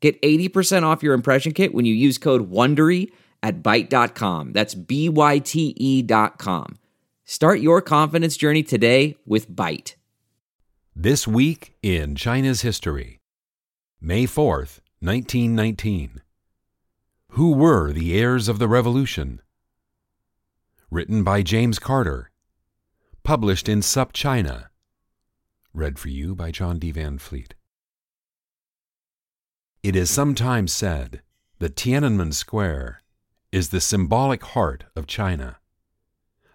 Get 80% off your impression kit when you use code WONDERY at Byte.com. That's B-Y-T-E dot com. Start your confidence journey today with Byte. This week in China's history. May 4th, 1919. Who were the heirs of the revolution? Written by James Carter. Published in Sup China. Read for you by John D. Van Fleet. It is sometimes said that Tiananmen Square is the symbolic heart of China,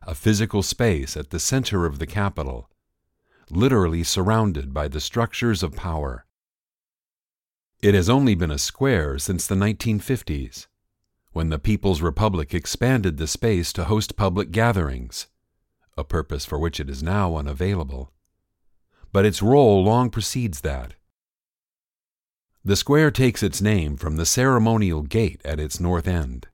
a physical space at the center of the capital, literally surrounded by the structures of power. It has only been a square since the 1950s, when the People's Republic expanded the space to host public gatherings, a purpose for which it is now unavailable. But its role long precedes that. The square takes its name from the ceremonial gate at its north end.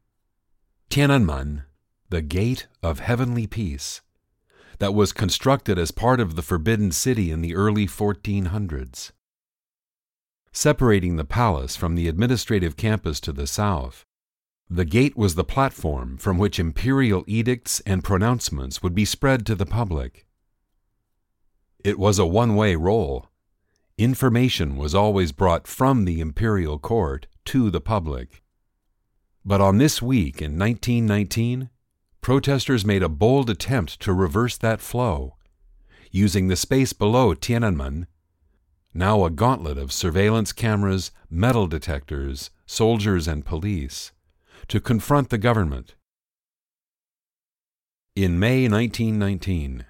Tiananmen, the Gate of Heavenly Peace, that was constructed as part of the Forbidden City in the early 1400s. Separating the palace from the administrative campus to the south, the gate was the platform from which imperial edicts and pronouncements would be spread to the public. It was a one way roll Information was always brought from the imperial court to the public. But on this week in 1919, protesters made a bold attempt to reverse that flow, using the space below Tiananmen, now a gauntlet of surveillance cameras, metal detectors, soldiers, and police, to confront the government. In May 1919,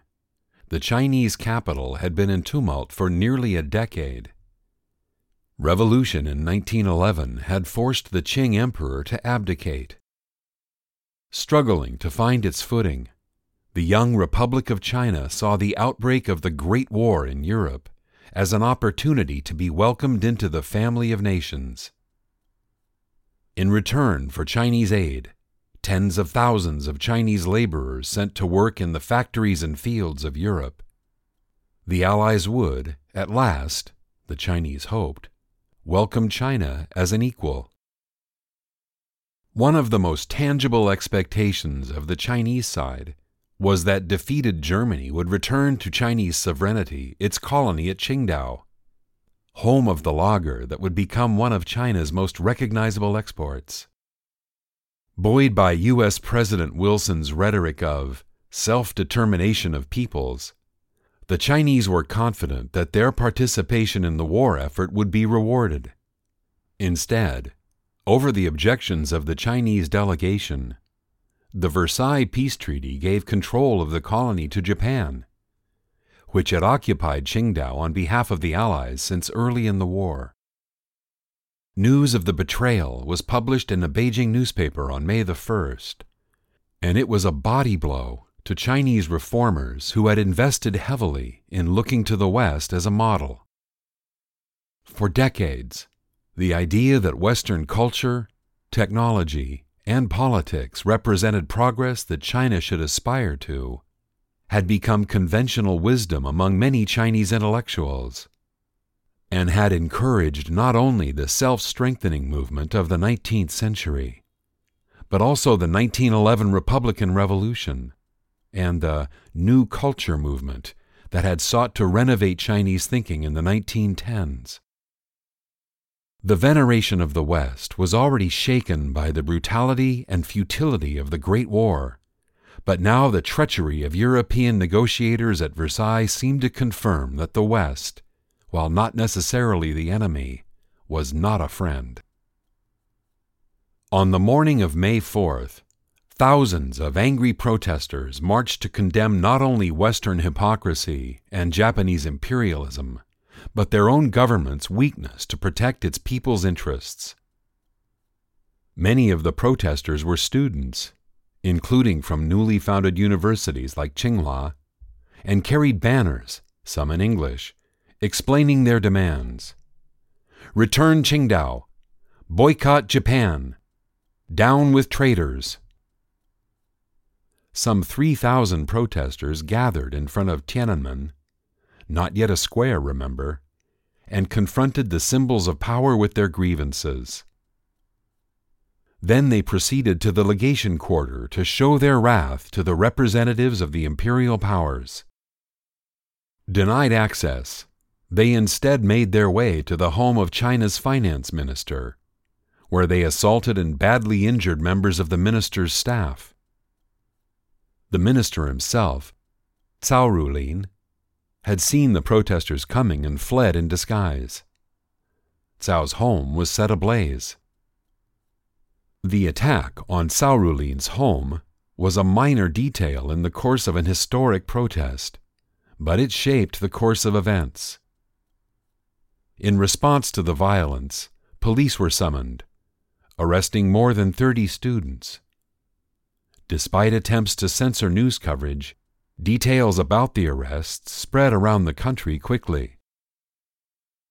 the Chinese capital had been in tumult for nearly a decade. Revolution in 1911 had forced the Qing emperor to abdicate. Struggling to find its footing, the young Republic of China saw the outbreak of the Great War in Europe as an opportunity to be welcomed into the family of nations. In return for Chinese aid, tens of thousands of Chinese laborers sent to work in the factories and fields of Europe. The Allies would, at last, the Chinese hoped, welcome China as an equal. One of the most tangible expectations of the Chinese side was that defeated Germany would return to Chinese sovereignty its colony at Qingdao, home of the lager that would become one of China's most recognizable exports buoyed by U.S. President Wilson's rhetoric of self determination of peoples, the Chinese were confident that their participation in the war effort would be rewarded. Instead, over the objections of the Chinese delegation, the Versailles Peace Treaty gave control of the colony to Japan, which had occupied Qingdao on behalf of the Allies since early in the war. News of the betrayal was published in a Beijing newspaper on May the 1st, and it was a body blow to Chinese reformers who had invested heavily in looking to the West as a model. For decades, the idea that Western culture, technology, and politics represented progress that China should aspire to had become conventional wisdom among many Chinese intellectuals and had encouraged not only the self strengthening movement of the 19th century, but also the 1911 Republican Revolution and the New Culture movement that had sought to renovate Chinese thinking in the 1910s. The veneration of the West was already shaken by the brutality and futility of the Great War, but now the treachery of European negotiators at Versailles seemed to confirm that the West, while not necessarily the enemy, was not a friend. On the morning of May 4th, thousands of angry protesters marched to condemn not only Western hypocrisy and Japanese imperialism, but their own government's weakness to protect its people's interests. Many of the protesters were students, including from newly founded universities like Tsinghua, and carried banners, some in English, explaining their demands. Return Qingdao! Boycott Japan! Down with traitors! Some 3,000 protesters gathered in front of Tiananmen, not yet a square, remember, and confronted the symbols of power with their grievances. Then they proceeded to the legation quarter to show their wrath to the representatives of the imperial powers. Denied access, they instead made their way to the home of China's finance minister, where they assaulted and badly injured members of the minister's staff. The minister himself, Cao Rulin, had seen the protesters coming and fled in disguise. Cao's home was set ablaze. The attack on Cao Rulin's home was a minor detail in the course of an historic protest, but it shaped the course of events. In response to the violence, police were summoned, arresting more than 30 students. Despite attempts to censor news coverage, details about the arrests spread around the country quickly.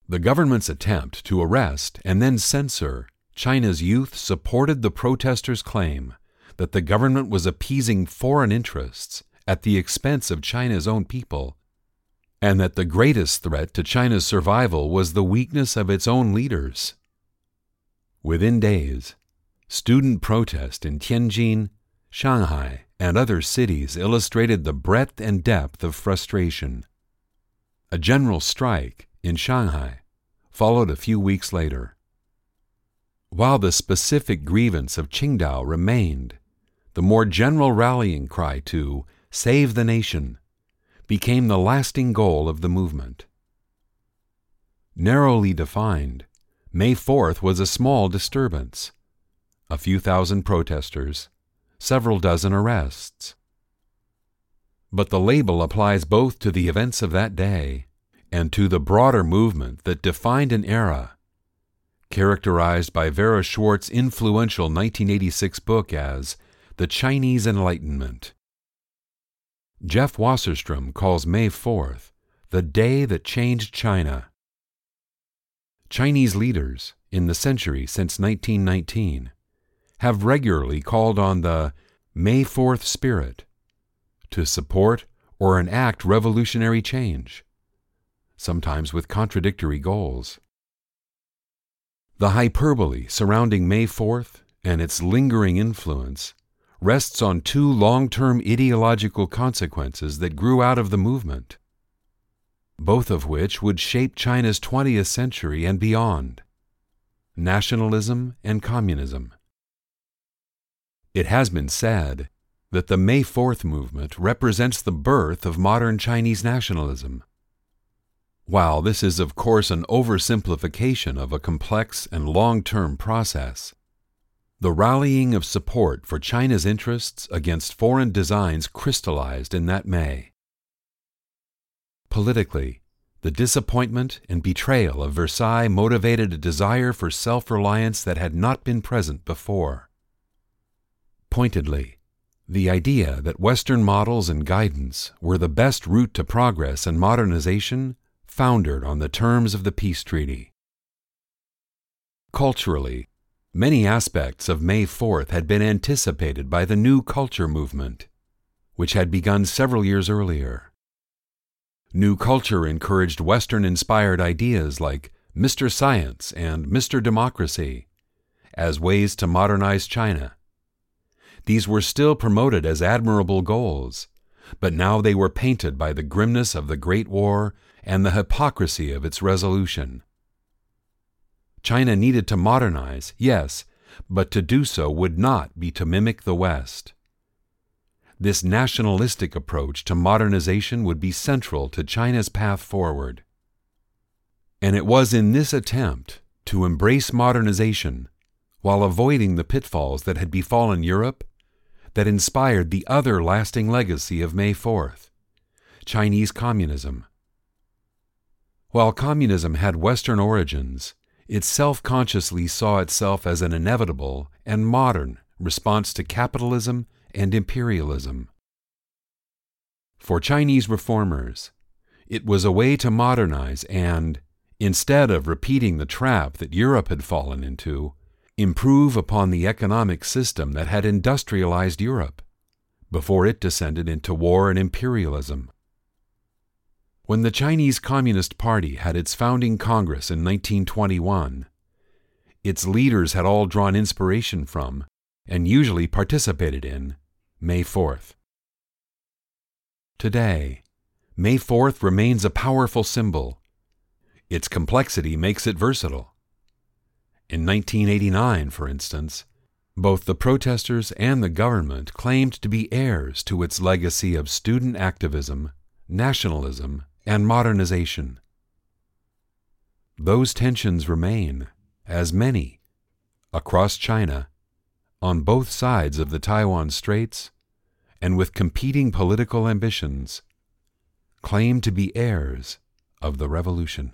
The government's attempt to arrest and then censor China's youth supported the protesters' claim that the government was appeasing foreign interests at the expense of China's own people, and that the greatest threat to China's survival was the weakness of its own leaders. Within days, student protest in Tianjin, Shanghai, and other cities illustrated the breadth and depth of frustration. A general strike in Shanghai followed a few weeks later. While the specific grievance of Qingdao remained, the more general rallying cry to save the nation became the lasting goal of the movement. Narrowly defined, May 4th was a small disturbance. A few thousand protesters, several dozen arrests. But the label applies both to the events of that day and to the broader movement that defined an era characterized by Vera Schwarcz's influential 1986 book as The Chinese Enlightenment. Jeff Wasserstrom calls May 4th the day that changed China. Chinese leaders, in the century since 1919, have regularly called on the May 4th spirit to support or enact revolutionary change, sometimes with contradictory goals. The hyperbole surrounding May 4th and its lingering influence rests on two long term ideological consequences that grew out of the movement, both of which would shape China's 20th century and beyond nationalism and communism. It has been said that the May 4th movement represents the birth of modern Chinese nationalism. While this is, of course, an oversimplification of a complex and long term process, the rallying of support for China's interests against foreign designs crystallized in that May. Politically, the disappointment and betrayal of Versailles motivated a desire for self reliance that had not been present before. Pointedly, the idea that Western models and guidance were the best route to progress and modernization foundered on the terms of the peace treaty. Culturally, many aspects of May 4th had been anticipated by the New Culture movement, which had begun several years earlier. New Culture encouraged Western inspired ideas like Mr. Science and Mr. Democracy as ways to modernize China. These were still promoted as admirable goals, but now they were painted by the grimness of the Great War and the hypocrisy of its resolution. China needed to modernize, yes, but to do so would not be to mimic the West. This nationalistic approach to modernization would be central to China's path forward. And it was in this attempt to embrace modernization while avoiding the pitfalls that had befallen Europe that inspired the other lasting legacy of May 4th Chinese communism. While communism had Western origins, it self consciously saw itself as an inevitable and modern response to capitalism and imperialism. For Chinese reformers, it was a way to modernize and, instead of repeating the trap that Europe had fallen into, improve upon the economic system that had industrialized Europe before it descended into war and imperialism. When the Chinese Communist Party had its founding Congress in 1921, its leaders had all drawn inspiration from, and usually participated in, May 4th. Today, May 4th remains a powerful symbol. Its complexity makes it versatile. In 1989, for instance, both the protesters and the government claimed to be heirs to its legacy of student activism, nationalism, and modernization. Those tensions remain, as many, across China, on both sides of the Taiwan Straits, and with competing political ambitions, claim to be heirs of the revolution.